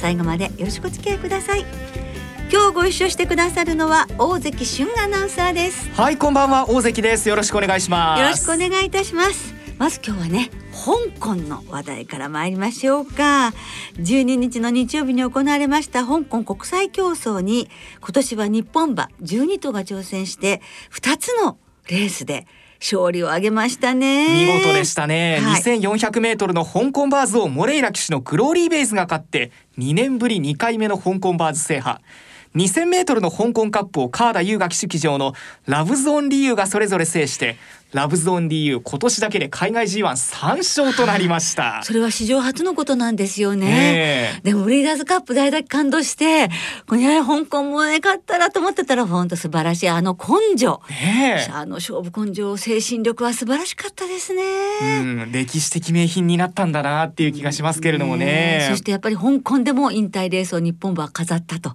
最後までよろしくお付き合いください。今日ご一緒してくださるのは大関俊アナウンサーです。はいこんばんは。大関です。よろしくお願いします。よろしくお願いいたします。まず今日はね香港の話題から参りましょうか。12日の日曜日に行われました香港国際競争に今年は日本馬12頭が挑戦して2つのレースで勝利を挙げましたね。見事でしたね、はい。2400メートルの香港バーズをモレイラ騎手のグローリーベイズが勝って2年ぶり2回目の香港バーズ制覇。2000メートルの香港カップを川田優雅騎手騎乗のラブゾーンリーユがそれぞれ制してラブゾーンリーユ今年だけで海外 G13 勝となりましたそれは史上初のことなんですよね。ねえでもブリーダーズカップ大だけ感動して、これね香港もね勝ったらと思ってたら本当素晴らしいあの根性。ねえあの勝負根性精神力は素晴らしかったですね。うん、歴史的名品になったんだなっていう気がしますけれどもね。そしてやっぱり香港でも引退レースを日本は飾ったと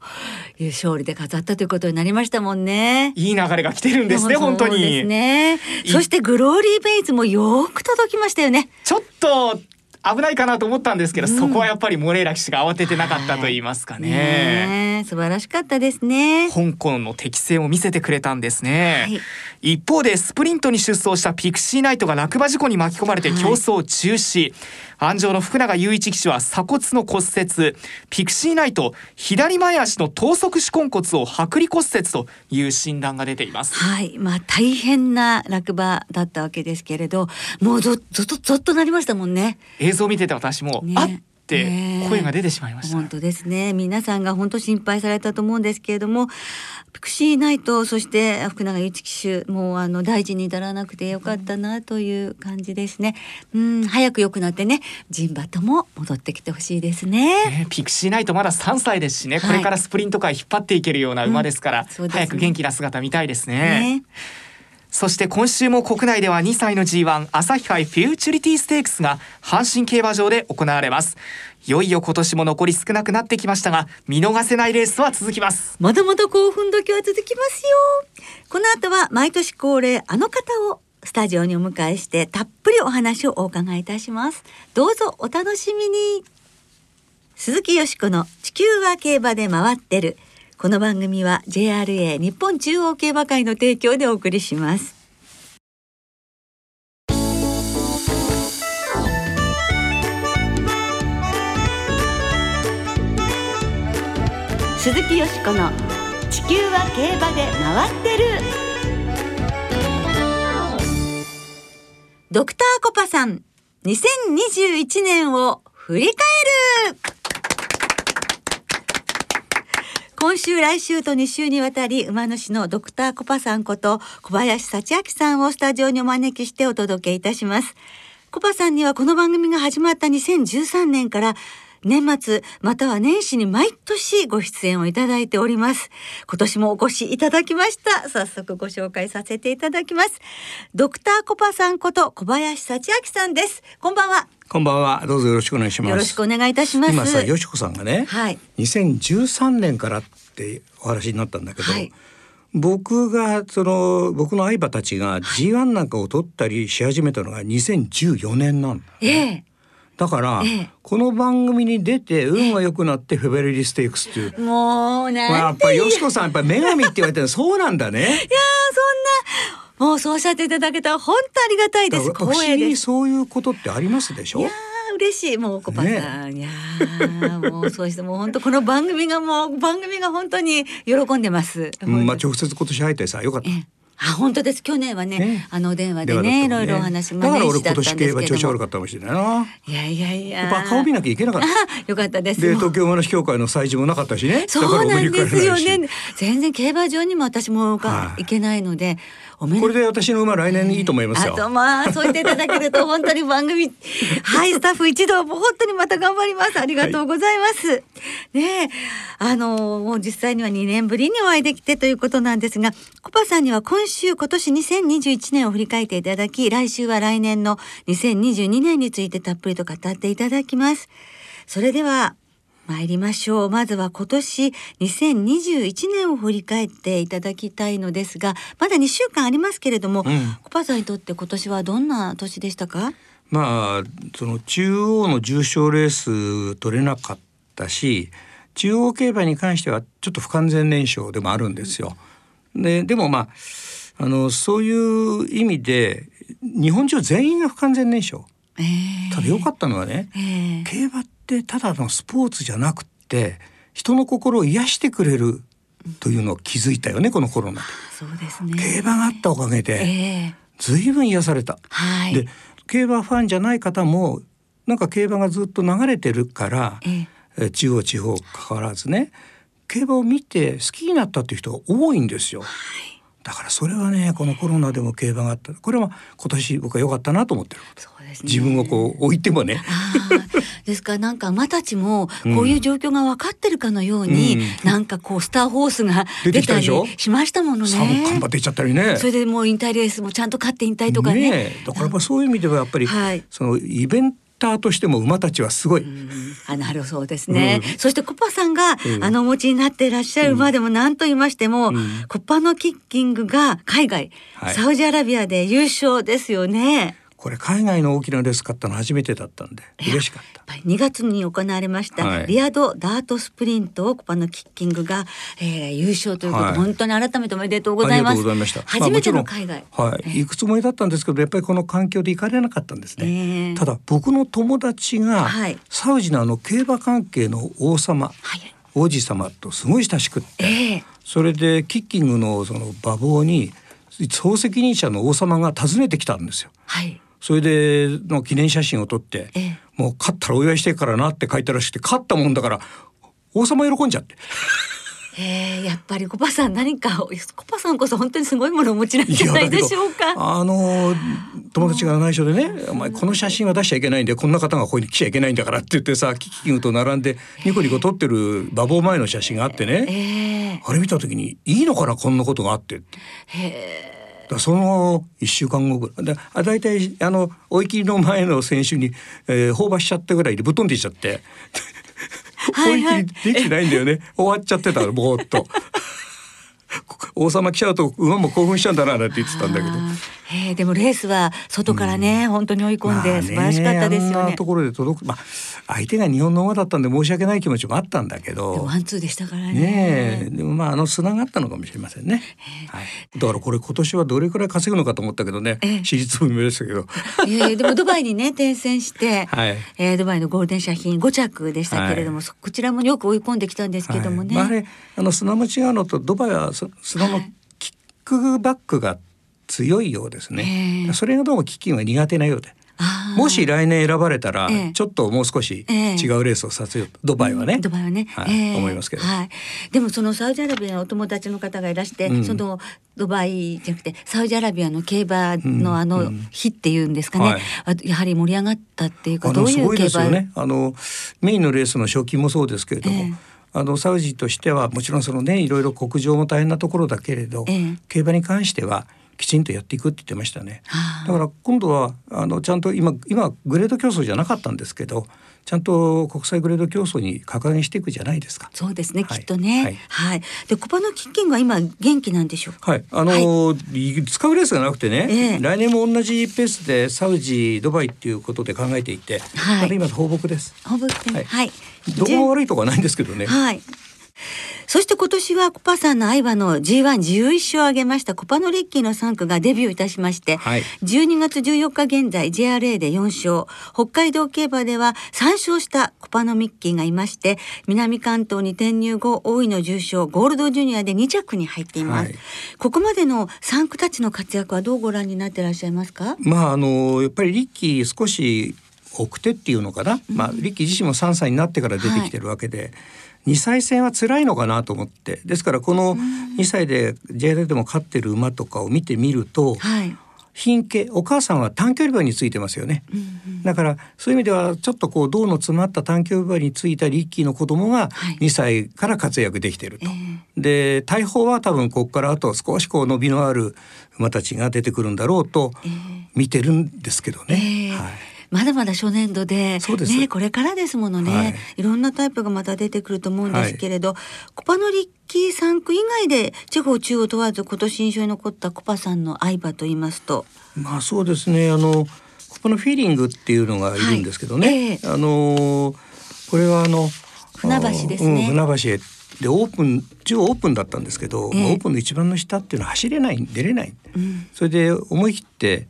いう勝利で飾ったということになりましたもんね。いい流れが来てるんですね、本当に。ね。そしてグローリーベイズもよく届きましたよね。ちょっと危ないかなと思ったんですけど、そこはやっぱりモレイラ騎手が慌ててなかったと言いますかね。ねえ。素晴らしかったですね。香港の適性を見せてくれたんですね、はい。一方でスプリントに出走したピクシーナイトが落馬事故に巻き込まれてはい。競走中止、安城の福永雄一騎手は鎖骨の骨折。ピクシーナイト左前足の等足手根骨を剥離骨折という診断が出ています。はい、まあ大変な落馬だったわけですけれど、もうぞぞっとぞっとなりましたもんね。映像を見てて私も、ね。あってね。声が出てしまいました、本当ですね。皆さんが本当心配されたと思うんですけれども、ピクシーナイトそして福永祐一騎手もうあの大事に至らなくてよかったなという感じですね。うん、早く良くなってね、ジンバとも戻ってきてほしいですね。ねピクシーナイトまだ3歳ですしね、はい。これからスプリント界引っ張っていけるような馬ですから、うんね。早く元気な姿見たいですね。ねそして今週も国内では2歳の G1 朝日杯フューチュリティステークスが阪神競馬場で行われますいよいよ今年も残り少なくなってきましたが見逃せないレースは続きますまだまだ興奮時は続きますよ。この後は毎年恒例あの方をスタジオにお迎えしてたっぷりお話をお伺いいたします。どうぞお楽しみに。鈴木よしこの地球は競馬で回ってる。この番組は JRA 日本中央競馬会の提供でお送りします。鈴木よしこの地球は競馬で回ってるドクターコパさん2021年を振り返る今週来週と2週にわたり馬主のドクターコパさんこと小林幸明さんをスタジオにお招きしてお届けいたします。コパさんにはこの番組が始まった2013年から年末または年始に毎年ご出演をいただいております。今年もお越しいただきました。早速ご紹介させていただきます。ドクターコパさんこと小林幸明さんです。こんばんは。こんばんは。どうぞよろしくお願いします。よろしくお願いいたします今さ、よしこさんがね、はい2013年からってお話になったんだけど、はい僕がその僕の相場たちが G1 なんかを取ったりし始めたのが2014年なんだ。ええだから、ええこの番組に出て運が良くなってフェベレリステークスっていう。もうなんてまあ、やっぱりよしこさんやっぱり女神って言われてるのそうなんだね。いやもうそうおっしゃっていただけたら本当ありがたいです。光栄です。そういうことってありますでしょ？い嬉しい。もうコパさん、いやーもうそうしてもう本当この番組がもう番組が本当に喜んでます。うんまあ直接今年入ってさよかった。ええ。あ本当です。去年はねね。あのお電話で電話だったもんね。いろいろお話だから俺今年競馬調子悪かったかもしれないな。いやいやいややっぱ顔見なきゃいけなかった。あ よかったです。で東京馬主協会の催事もなかったしね。そうなんですよね。全然競馬場にも私もがはい。行けないので、これで私の馬来年いいと思いますよ。あとまあそう言っていただけると本当に番組 はいスタッフ一同本当にまた頑張ります。ありがとうございます、ねえ。あのもう実際には2年ぶりにお会いできてということなんですがコパさんには今週今年2021年を振り返っていただき来週は来年の2022年についてたっぷりと語っていただきます。それでは参りましょう。まずは今年2021年を振り返っていただきたいのですがまだ2週間ありますけれども、うん。コパさんにとって今年はどんな年でしたか？まあその中央の重賞レース取れなかったし中央競馬に関してはちょっと不完全燃焼でもあるんですよ。ででもまああのそういう意味で日本中全員が不完全燃焼。えーただ良かったのはね、えー競馬ってただのスポーツじゃなくって人の心を癒してくれるというのを気づいたよねこのコロナで。そうですね競馬があったおかげでえー随分癒された。はいで競馬ファンじゃない方もなんか競馬がずっと流れてるから、えーえ中央地方関わらずね競馬を見て好きになったっていう人が多いんですよ。だからそれはねこのコロナでも競馬があった。これは今年僕は良かったなと思ってる。そうですね。自分をこう置いてもね。ですか？らなんか馬たちもこういう状況が分かってるかのように、うん。なんかこうスターホースが出たりしましたもの三冠馬ね。出ちゃったりね。それでもう引退レースもちゃんと勝って引退とかね。え。だからやっぱそういう意味ではやっぱり、はい。そのイベンターとしても馬たちはすごい。あなるそうですね、うん。そしてコパさんが、うん。あのお持ちになっていらっしゃる馬でも何と言いましても、ん。コパのキッキングが海外、はい。サウジアラビアで優勝ですよね。これ海外の大きなレース勝ったの初めてだったんで嬉しかった。やっぱり2月に行われました、はいリアドダートスプリントをコパのキッキングが、えー優勝ということで、はい本当に改めておめでとうございます。ありがとうございました。初めてのまあ海外。もちろんはい、行くつもりだったんですけど、やっぱりこの環境で行かれなかったんですね。ええただ僕の友達が、はいサウジのあの競馬関係の王様、はい王子様とすごい親しくって、ええそれでキッキングのその馬房に総責任者の王様が訪ねてきたんですよ。はい。それでの記念写真を撮って、ええもう勝ったらお祝いしてるからなって書いたらしくて勝ったもんだから王様喜んじゃって。えー、やっぱりコパさん何かコパさんこそ本当にすごいものをお持ちなんじゃないでしょうか。あの友達が内緒でね「お前この写真は出しちゃいけないんでこんな方がここに来ちゃいけないんだから」って言ってさキキキングと並んでニコニコ撮ってる馬房前の写真があってね、えあれ見た時に「いいのかなこんなことがあって」って。ー、その1週間後ぐらい。であ大体あの追い切りの前の選手に、えー、放馬しちゃったぐらいでぶっ飛んでいっちゃって。追い切りできてないんだよね。終わっちゃってたのぼーっと。王様来ちゃうと馬も興奮しちゃうんだななんて言ってたんだけど。あーえー、でもレースは外からね、本当に追い込んまあねで素晴らしかったですよね。あんなと。ころで届く、まあ、相手が日本の馬だったんで申し訳ない気持ちもあったんだけど。ワンツーでしたからね。ねえでもまああの砂があったのかもしれませんね、はい、だからこれ今年はどれくらい稼ぐのかと思ったけどねええ。私立分明でしたけど。いやいやでもドバイにね 転戦して、はい。えードバイのゴールデン車品5着でしたけれども、そこちらもよく追い込んできたんですけどもね。はい。まあ、あれあの砂も違うのとドバイはそ砂のキックバックが強いようですね、ええ。それがどうもキッキンは苦手なようで。もし来年選ばれたら、ええ。ちょっともう少しええ。違うレースをさせようとドバイはね、ドバイはね、はいええ。思いますけど。はい。でもそのサウジアラビアのお友達の方がいらして、うん。そのドバイじゃなくてサウジアラビアの競馬のあのうん。日っていうんですかね、はい。あやはり盛り上がったっていうかあどういのすごいでう競馬すよね。あのメインのレースの賞金もそうですけれども、ええ。あのサウジとしてはもちろんそのねいろいろ国情も大変なところだけれど、ええ。競馬に関してはきちんとやっていくって言ってましたね。はあだから今度はあのちゃんと今今グレード競争じゃなかったんですけど、ちゃんと国際グレード競争に格上げしていくじゃないですか。そうですね、はいきっとね。はいはい。でコパのキッキングは今元気なんでしょうか？はい、あのー使うレースがなくてね、ええ来年も同じペースでサウジドバイっていうことで考えていて、はい今放牧です。ほぼはい。はいはい。どこも悪いとこはないんですけどね。はい。そして今年はコパさんの愛馬の G111 勝を挙げましたコパノリッキーの3区がデビューいたしまして、はい。12月14日現在 JRA で4勝。北海道競馬では3勝したコパノミッキーがいまして南関東に転入後大井の重賞ゴールドジュニアで2着に入っています、はい。ここまでの3区たちの活躍はどうご覧になってらっしゃいますか？まああのやっぱりリッキー少し奥手っていうのかな、まあリッキー自身も3歳になってから出てきてるわけで、2歳戦は辛いのかなと思って。ですからこの2歳で JR でも勝ってる馬とかを見てみると、はい。品系お母さんは短距離馬についてますよね、だからそういう意味ではちょっとこう銅の詰まった短距離馬についたリッキーの子供がはい。2歳から活躍できてると。で大砲は多分ここからあと少しこう伸びのある馬たちが出てくるんだろうと見てるんですけどね。ええ。はいまだまだ初年度でねこれからですものね、はい。い、ろんなタイプがまた出てくると思うんですけれど、コパノリッキー3区以外で地方中央問わず今年印象に残ったコパさんの愛馬と言いますと。まあそうですね。あのここのフィーリングっていうのがいるんですけどね、はいええ。あのこれはあの船橋ですね。うん、船橋へでオープン一応オープンだったんですけど、ええ。オープンの一番の下っていうのは走れない出れない、ん。それで思い切って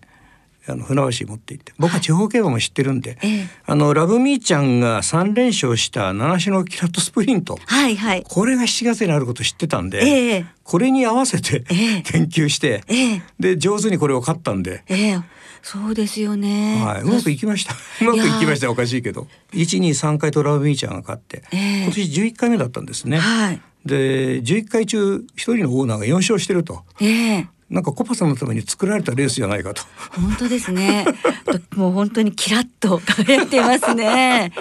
あの船橋に持って行って僕は地方競馬も知ってるんで、ええ。あのラブミーちゃんが3連勝した七種のキラットスプリントはいはい。これが7月にあること知ってたんで、ええ。これに合わせてええ。研究して、ええ。で上手にこれを勝ったんで、ええ。そうですよね、はい、うまくいきました。うまくいきました。おかしいけど。一二三回とラブミーちゃんが勝って、ええ。今年十一回目だったんですね。はい。で、十一回中一人のオーナーが四勝してると。ええなんかコパさんのために作られたレースじゃないかと。本当ですね。と もう本当にキラッと輝いていますね。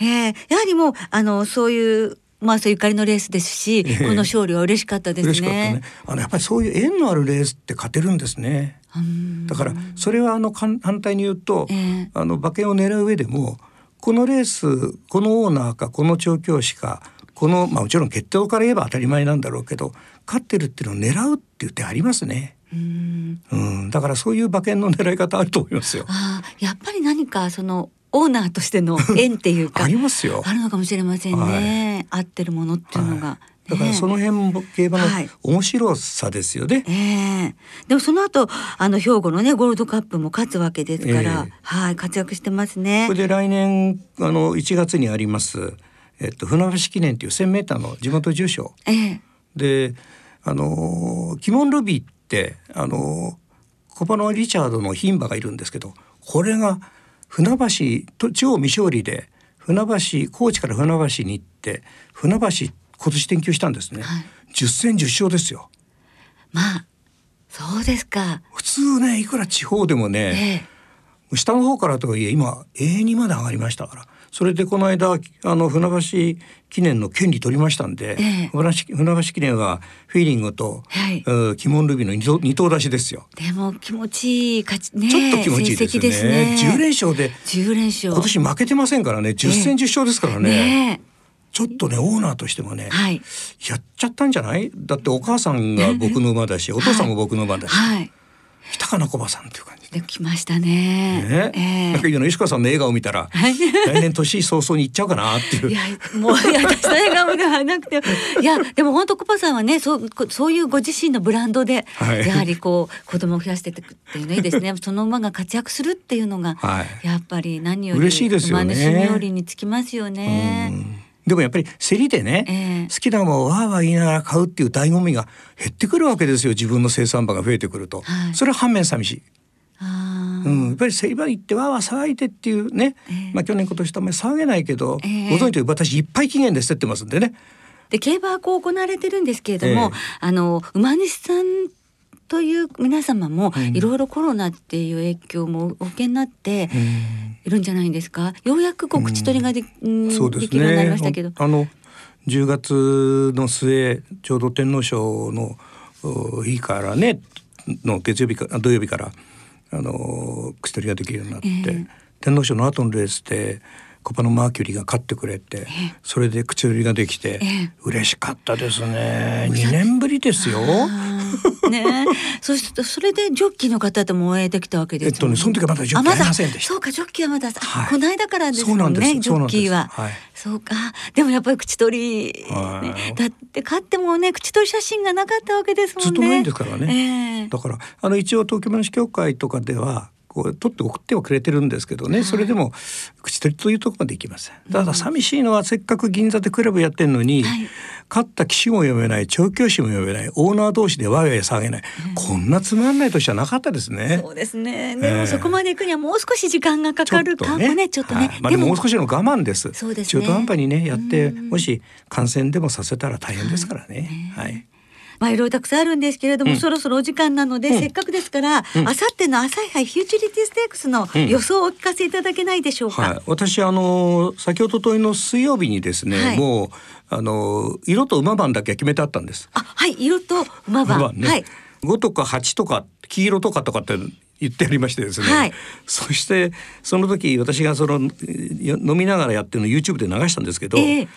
ええやはりもうあのそういうまあそういうゆかりのレースですし、ええこの勝利は嬉しかったですね。ね。あのやっぱりそういう縁のあるレースって勝てるんですね。うんだからそれはあの反対に言うと、ええあの馬券を狙う上でもこのレースこのオーナーかこの調教師かこのまあもちろん決闘から言えば当たり前なんだろうけど勝ってるっていうのを狙うっていう手ありますね。うんうん、だからそういう馬券の狙い方あると思いますよ。ああやっぱり何かそのオーナーとしての 縁っていうかありますよ。あるのかもしれませんね。合ってるものっていうのが。はいだからそのね辺も競馬のはい面白さですよね。ええでもその後あの兵庫のねゴールドカップも勝つわけですから、ええはい活躍してますねこれ。で来年あの1月にあります、えっと、船橋記念っていう1,000メーターの地元重賞ええであのキモンルビーってあのコパノリチャードの牝馬がいるんですけどこれが船橋と地方未勝利で船橋高知から船橋に行って船橋今年転休したんですね、はい。10戦10勝ですよ。まあそうですか。普通ねいくら地方でもね、ええ。下の方からとはいえ今 A2 まで上がりましたからそれでこの間あの船橋記念の権利取りましたんで、ええ。船橋記念はフィーリングと、はい。うんキモンルビーの二頭出しですよ。でも気持ちいい勝ちねちょっと気持ちいいですよね。ですね。10連勝で10連勝。今年負けてませんからね。10戦10勝ですからね,、ねちょっとねオーナーとしてもね、えはい。やっちゃったんじゃない？だってお母さんが僕の馬だしお父さんも僕の馬だし、はい。来たかなコバさんっていう感じで。できましたね。ね、ええ。なんか今の石川さんの笑顔見たら来年年早々に行っちゃうかなっていう。いやもういや私の笑顔ではなくていやでも本当コパさんはねそうこそういうご自身のブランドで、はい。やはりこう子供を増やしていくっていうのいいですね。その馬が活躍するっていうのが、はい。やっぱり何より嬉しいですよね。馬主冥利につきますよね。うん。でもやっぱり競りでね、ええ。好きな馬をわーわー言いながら買うっていう醍醐味が減ってくるわけですよ。自分の生産馬が増えてくると、はい。それは反面寂しい、うん、やっぱり競り場に行ってわーわー騒いでっていうね、ええ。まあ去年今年とあんまり騒げないけど、ええ。ご存知と私いっぱい期限で競ってますんでね。で競馬はこう行われてるんですけれども、ええ。あの馬主さんという皆様もうん。いろいろコロナっていう影響もお受けになっているんじゃないんですか？ようやくこう口取りがで,、うん、そうですできるようになりねましたけど。あの10月の末ちょうど天皇賞のお日からねの月曜日かあ土曜日からあの口取りができるようになって、ええ。天皇賞の後のレースでコパのマーキュリーが勝ってくれて、それで口取りができて、ええ。嬉しかったですね。2年ぶりですよ。あね。そしてそれでジョッキーの方ともお会いできたわけですえっとねその時はまだジョッキーありませんでした。そうかジョッキーはまだ、はい。この間からですもんねジョッキーは。はい、そうか。でもやっぱり口取り、はい。だって買ってもね口取り写真がなかったわけですもんね。ずっとないんですからね、ええ。だからあの一応東京話協会とかではこう取って送ってはくれてるんですけどね、それでも口取りというところまでいきません。ただ寂しいのはせっかく銀座でクラブやってるのに、はい勝った騎士も読めない調教師も読めないオーナー同士でわいわい騒げない、こんなつまんない年はなかったですね。そうですね。でええ。もそこまで行くにはもう少し時間がかかるかもねちょっとね、はい。まあ、でももう少しの我慢です。そうですね。中途半端にねやってうん。もし感染でもさせたら大変ですからね、はいまあいろいろたくさんあるんですけれども、うん。そろそろお時間なので、うん。せっかくですから、うん。あさっての朝日杯フューチュリティステークスのうん。予想をお聞かせいただけないでしょうか？はい、私あの先ほどといの水曜日にですね、はい。もうあの色と馬番だけは決めてあったんです。あはい色と馬番、馬番ね、はい。5とか8とか黄色とかとかって言ってありましてですね、はい。そしてその時私がそのよ飲みながらやってるのを YouTube で流したんですけど、ええ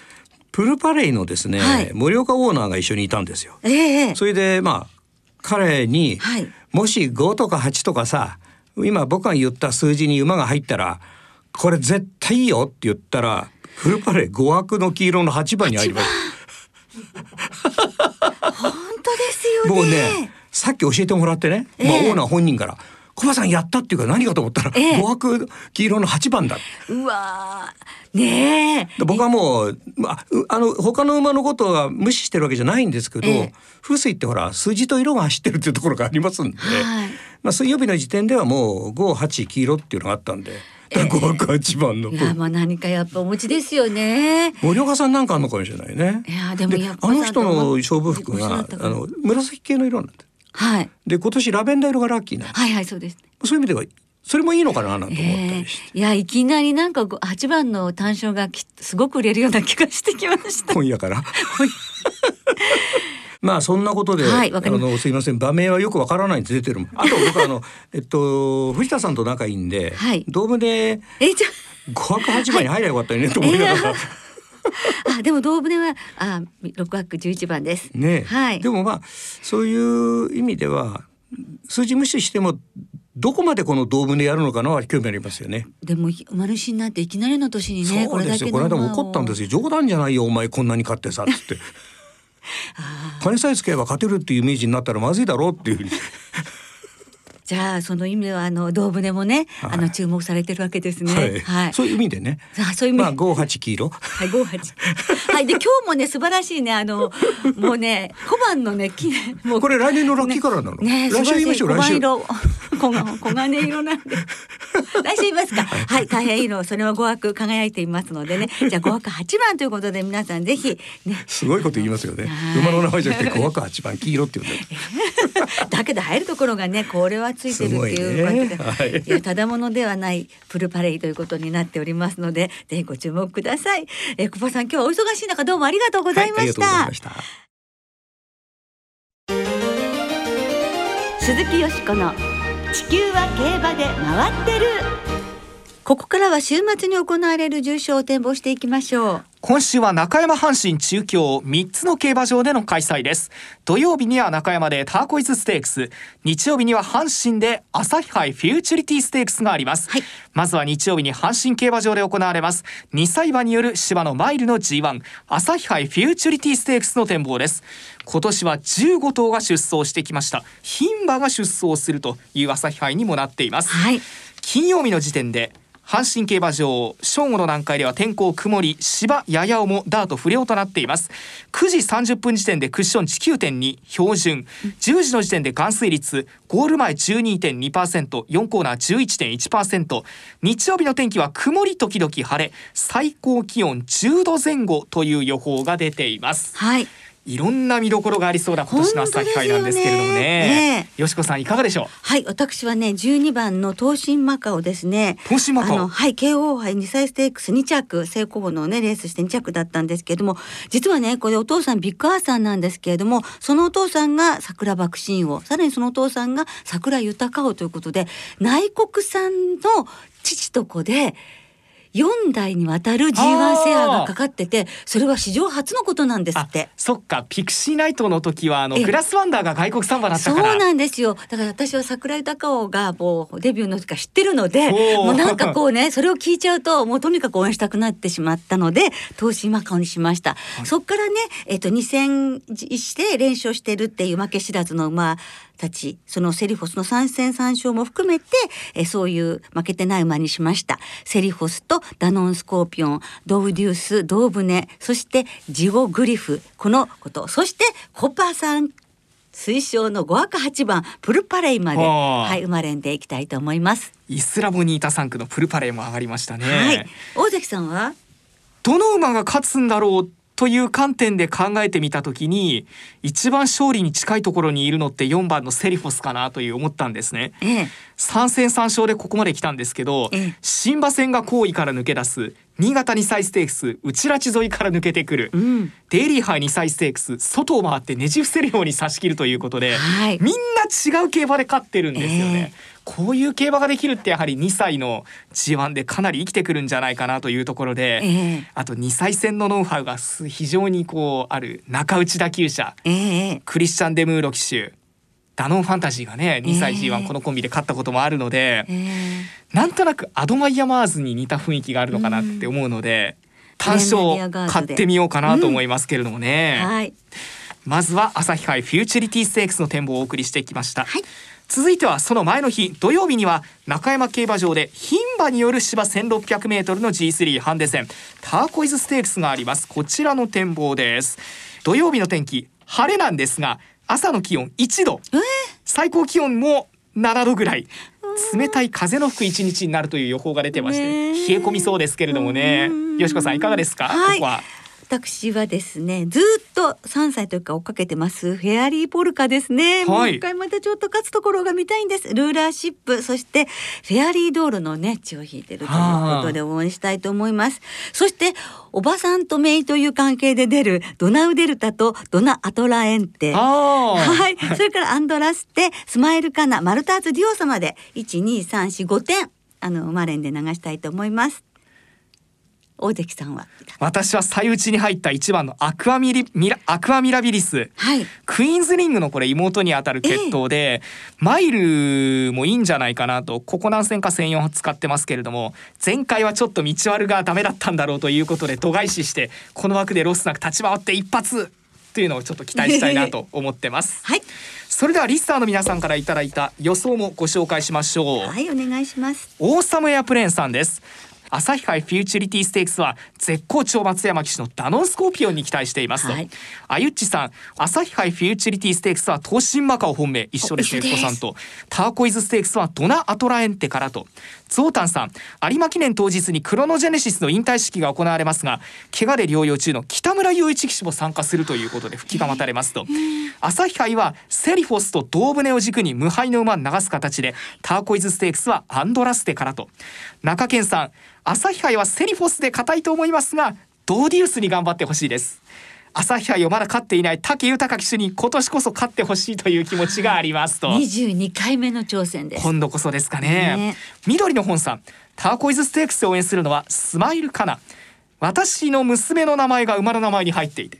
プルパレイのですね、はい。森岡オーナーが一緒にいたんですよ。ええそれでまあ彼に、はい。もし5とか8とかさ今僕が言った数字に馬が入ったらこれ絶対いいよって言ったらフルパレー5枠の黄色の8番に入ります。本当ですよね。もうねさっき教えてもらってね、まあ、ええオーナー本人から「小林さんやった」っていうか何かと思ったら、ええ。5枠黄色の8番だ。うわー。ねえ。で僕はもう、まあ、うあの他の馬のことは無視してるわけじゃないんですけど、ええ。風水ってほら数字と色が走ってるっていうところがありますんで、はい。まあ、水曜日の時点ではもう58黄色っていうのがあったんで5枠8番の、いやまあ何かやっぱお持ちですよね。森岡さんなんかあんのかもしれないね。いやでもやっぱあの人の勝負服があの紫系の色なんだはいで今年ラベンダー色がラッキーなんですはいはいそうです。そういう意味ではそれもいいのかななんて思ったえりして、えいやいきなりなんかご八番の単勝がきすごく売れるような気がしてきました。今夜から。まあそんなことで、はいあのすいません場名はよくわからないんで出てるもん。あと僕あのえっと藤田さんと仲いいんで、はいドームでえじゃ五泊八番に入ればよかったよねと思いながら。あ あでも動物はあ六枠十一番です。ね、はい。でもまあそういう意味では数字無視してもどこまでこの同分でやるのかなは興味ありますよね。でも馬主になっていきなりの年にねこそうれだけですよこの間も怒ったんですよ。冗談じゃないよお前こんなに勝ってさっつって。金さえつければ勝てるっていうイメージになったらまずいだろうっていうふうにじゃあその意味ではあの動物もね、はいあの注目されてるわけですね。はい、はい。そういう意味でねあそういう意味。まあ五八黄色はい、五八。はい、で、今日もね、素晴らしいね、あの、もうね、小判のね、き、もう。これ来年のラッキーカラーなの、ね、来週言いましょう来週色。黄金、色なんで。来週言いますか？はい、大変いいの、それは五枠輝いていますのでね。じゃあ、五枠八番ということで、皆さんぜひ。ね。すごいこと言いますよねはい馬の名前じゃなくて五枠八番黄色って言うんだよだけど入るところがねこれはついてるっていうわけで、ね。はい。いやただものではないプルパレイということになっておりますのでぜひご注目ください。えー、小葉さん今日はお忙しい中どうもありがとうございました。はいありがとうございました。鈴木よしこの地球は競馬で回ってる。ここからは週末に行われる重賞を展望していきましょう今週は中山阪神中京3つの競馬場での開催です。土曜日には中山でターコイズステークス。日曜日には阪神で朝日杯フューチュリティステークスがあります、はい。まずは日曜日に阪神競馬場で行われます。2歳馬による芝のマイルの G1 朝日杯フューチュリティステークスの展望です。今年は15頭が出走してきました。牝馬が出走するという朝日杯にもなっています。はい。金曜日の時点で阪神競馬場正午の段階では天候曇り芝やや重ダート不良となっています。9時30分時点でクッション値9.2標準。10時の時点で含水率ゴール前 12.2%4 コーナー11.1%日曜日の天気は曇り時々晴れ。最高気温10度前後という予報が出ています。はい。いろんな見どころがありそうな今年の朝日杯なんですけれどもね。ねよしこさんいかがでしょう？はい私はね12番の東進マカオですね。東進マカオ。あのはい慶応杯2歳ステークス2着成功のねレースして2着だったんですけれども実はねこれお父さんビッグアーサーなんですけれどもそのお父さんが桜爆心王さらにそのお父さんが桜豊王ということで内国産の父と子で4代にわたる G1 セアがかかっててそれは史上初のことなんですって。そっか。ピクシーナイトの時はあのええ。グラスワンダーが外国サンバだったそうからなんですよ。だから私は桜井孝雄がもうデビューの時から知ってるのでもうなんかこうねそれを聞いちゃうともうとにかく応援したくなってしまったので東進マカオにしました、そっからねえっ、と2戦して連勝してるっていう負け知らずの馬たちそのセリフォスの3戦3勝も含めてえそういう負けてない馬にしました。セリフォスとダノンスコーピオンドウデュースドウブネそしてジゴグリフこのこと。そしてコパさん。推奨の5枠8番プルパレイまで、はあ。はい、馬連でいきたいと思います。イスラボニータ3区のプルパレーも上がりましたね、はい、大関さんは？どの馬が勝つんだろうという観点で考えてみた時に一番勝利に近いところにいるのって4番のセリフォスかなという思ったんですね。ええ。3戦3勝でここまで来たんですけどええ。新馬戦が後位から抜け出す新潟2歳ステークス内拉致沿いから抜けてくる、うん。デイリーハイ2歳ステークス外を回ってねじ伏せるように差し切るということで、はい。みんな違う競馬で勝ってるんですよね。えこういう競馬ができるってやはり2歳の G1 でかなり生きてくるんじゃないかなというところで、ええ。あと2歳戦のノウハウがす非常にこうある中内田厩舎ええクリスチャン・デムーロ騎手ダノンファンタジーがね2歳ええ G1 このコンビで勝ったこともあるので、えなんとなくアドマイヤマーズに似た雰囲気があるのかなって思うので、単勝買ってみようかなと思いますけれどもね、えはい。まずは朝日杯フューチュリティステークスの展望をお送りしてきました、はい続いてはその前の日土曜日には中山競馬場で牝馬による芝 1600m の G3 ハンデ戦。ターコイズステークスがあります。こちらの展望です。土曜日の天気晴れなんですが朝の気温1度。え最高気温も7度ぐらい。冷たい風の吹く一日になるという予報が出てまして、冷え込みそうですけれどもね。うん。よしこさんいかがですか、はい。ここは私はですねずっと3歳というか追っかけてます。フェアリーポルカですね、もうはい一回またちょっと勝つところが見たいんです。ルーラーシップ。そしてフェアリードールのね血を引いてるということで応援したいと思います。そしておばさんとメイという関係で出るドナウデルタとドナアトラエンテ。はい、それからアンドラステ、スマイルカナ、マルターズディオ様で一二三四五点あのマレンで流したいと思います。大関さんは、私は最内に入った一番のアクアミリミラアクアミラビリスはい、クイーンズリングのこれ妹にあたる血統で、マイルもいいんじゃないかなとここ何戦か千四使ってますけれども前回はちょっと道悪がダメだったんだろうということで度外視してこの枠でロスなく立ち回って一発というのをちょっと期待したいなと思ってます。はい、それではリスナーの皆さんからいただいた予想もご紹介しましょう。はい、お願いします。オーサムエアプレーンさんです朝日杯フューチュリティステークスは絶好調松山騎手のダノンスコーピオンに期待しています。と、はい。あゆっちさん朝日杯フューチュリティステークスは東進マカオ本命。一緒ですゆっこさんと。ターコイズステークスはドナアトラエンテからと。ゾウタンさん有馬記念当日にクロノジェネシスの引退式が行われますが怪我で療養中の北村雄一騎手も参加するということで復帰が待たれますと。朝日杯はセリフォスとドーブネを軸に無敗の馬を流す形でターコイズステークスはアンドラステからと中堅さん朝日杯はセリフォスで硬いと思いますがドーディウスに頑張ってほしいです。朝日杯をまだ勝っていない武豊騎手に今年こそ勝ってほしいという気持ちがありますと。二十二回目の挑戦です。今度こそですかね。ね。緑の本さんターコイズステークスで応援するのはスマイルカナ。私の娘の名前が馬の名前に入っていて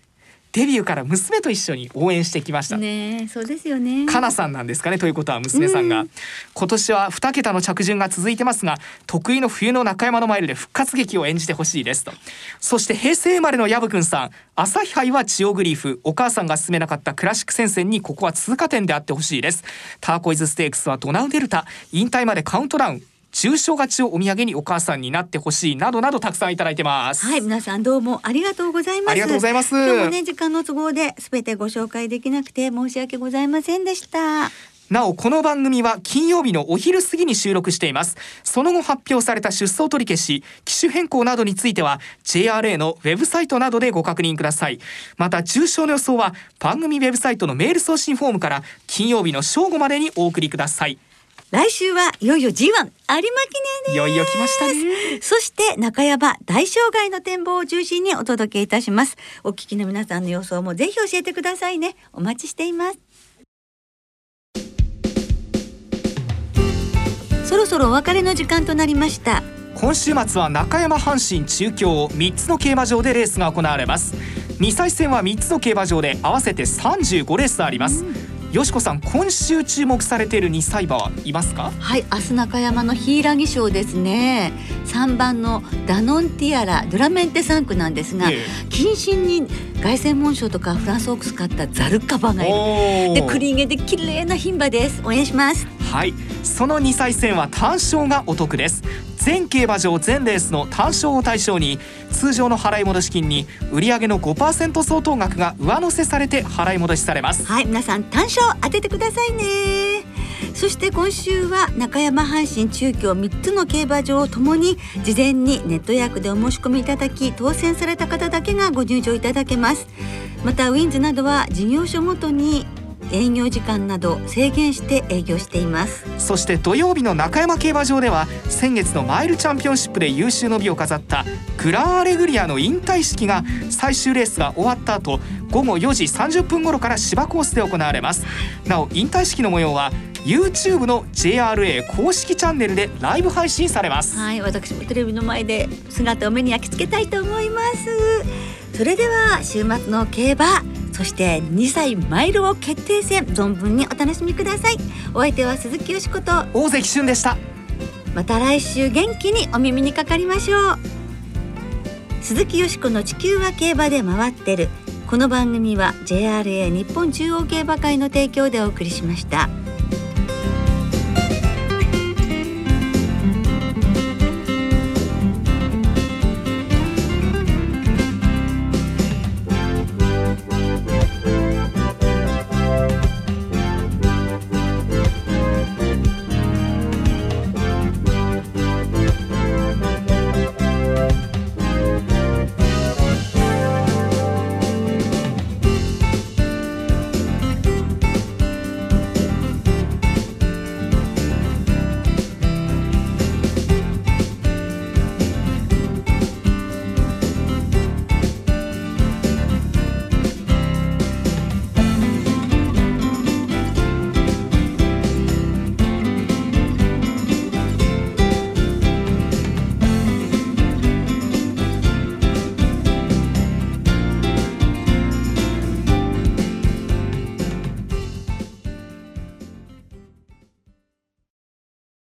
デビューから娘と一緒に応援してきました、ねえ、そうですよね。かなさんなんですかねということは娘さんが、今年は2桁の着順が続いてますが得意の冬の中山のマイルで復活劇を演じてほしいですと。そして平成生まれのヤブくんさん。朝日杯はチオグリーフ。お母さんが進めなかったクラシック戦線にここは通過点であってほしいです。ターコイズステークスはドナウデルタ。引退までカウントダウン重賞勝ちをお土産にお母さんになってほしいなどなどたくさんいただいてます、はい、皆さんどうもありがとうございます。ありがとうございます。今日もね、時間の都合で全てご紹介できなくて申し訳ございませんでした。なおこの番組は金曜日のお昼過ぎに収録しています。その後発表された出走取り消し機種変更などについては JRA のウェブサイトなどでご確認ください。また重賞の予想は番組ウェブサイトのメール送信フォームから金曜日の正午までにお送りください来週はいよいよ G1 有馬記念です。いよいよ来ましたねそして中山大障害の展望を中心にお届けいたします。お聞きの皆さんの予想もぜひ教えてくださいね。お待ちしています。そろそろお別れの時間となりました。今週末は中山阪神中京3つの競馬場でレースが行われます2歳戦は3つの競馬場で合わせて35レースあります、うんよしこさん今週注目されている2歳馬はいますか？はい明日中山のヒイラギ賞ですね。3番のダノンティアラドラメンテ3区なんですが、えー、謹慎に凱旋門賞とかフランスオークス買ったザルカバがいる。でクリーゲで綺麗な牝馬です。応援しますはい。その2歳戦は単勝がお得です。全競馬場全レースの単勝を対象に通常の払い戻し金に売上の5%相当額が上乗せされて払い戻しされます。はい皆さん単勝当ててくださいね。そして今週は中山阪神中京3つの競馬場をともに事前にネット予約でお申し込みいただき当選された方だけがご入場いただけます。またウィンズなどは事業所ごとに営業時間など制限して営業しています。そして土曜日の中山競馬場では先月のマイルチャンピオンシップで優秀の美を飾ったグランアレグリアの引退式が最終レースが終わった後午後4時30分頃から芝コースで行われます。なお引退式の模様は YouTube の JRA 公式チャンネルでライブ配信されます。はい私もテレビの前で姿を目に焼き付けたいと思います。それでは週末の競馬そして2歳マイルを決定戦存分にお楽しみください。お相手は鈴木よしこと。大関俊でした。また来週元気にお耳にかかりましょう。鈴木よしこの地球は競馬で回ってる。この番組は JRA 日本中央競馬会の提供でお送りしました。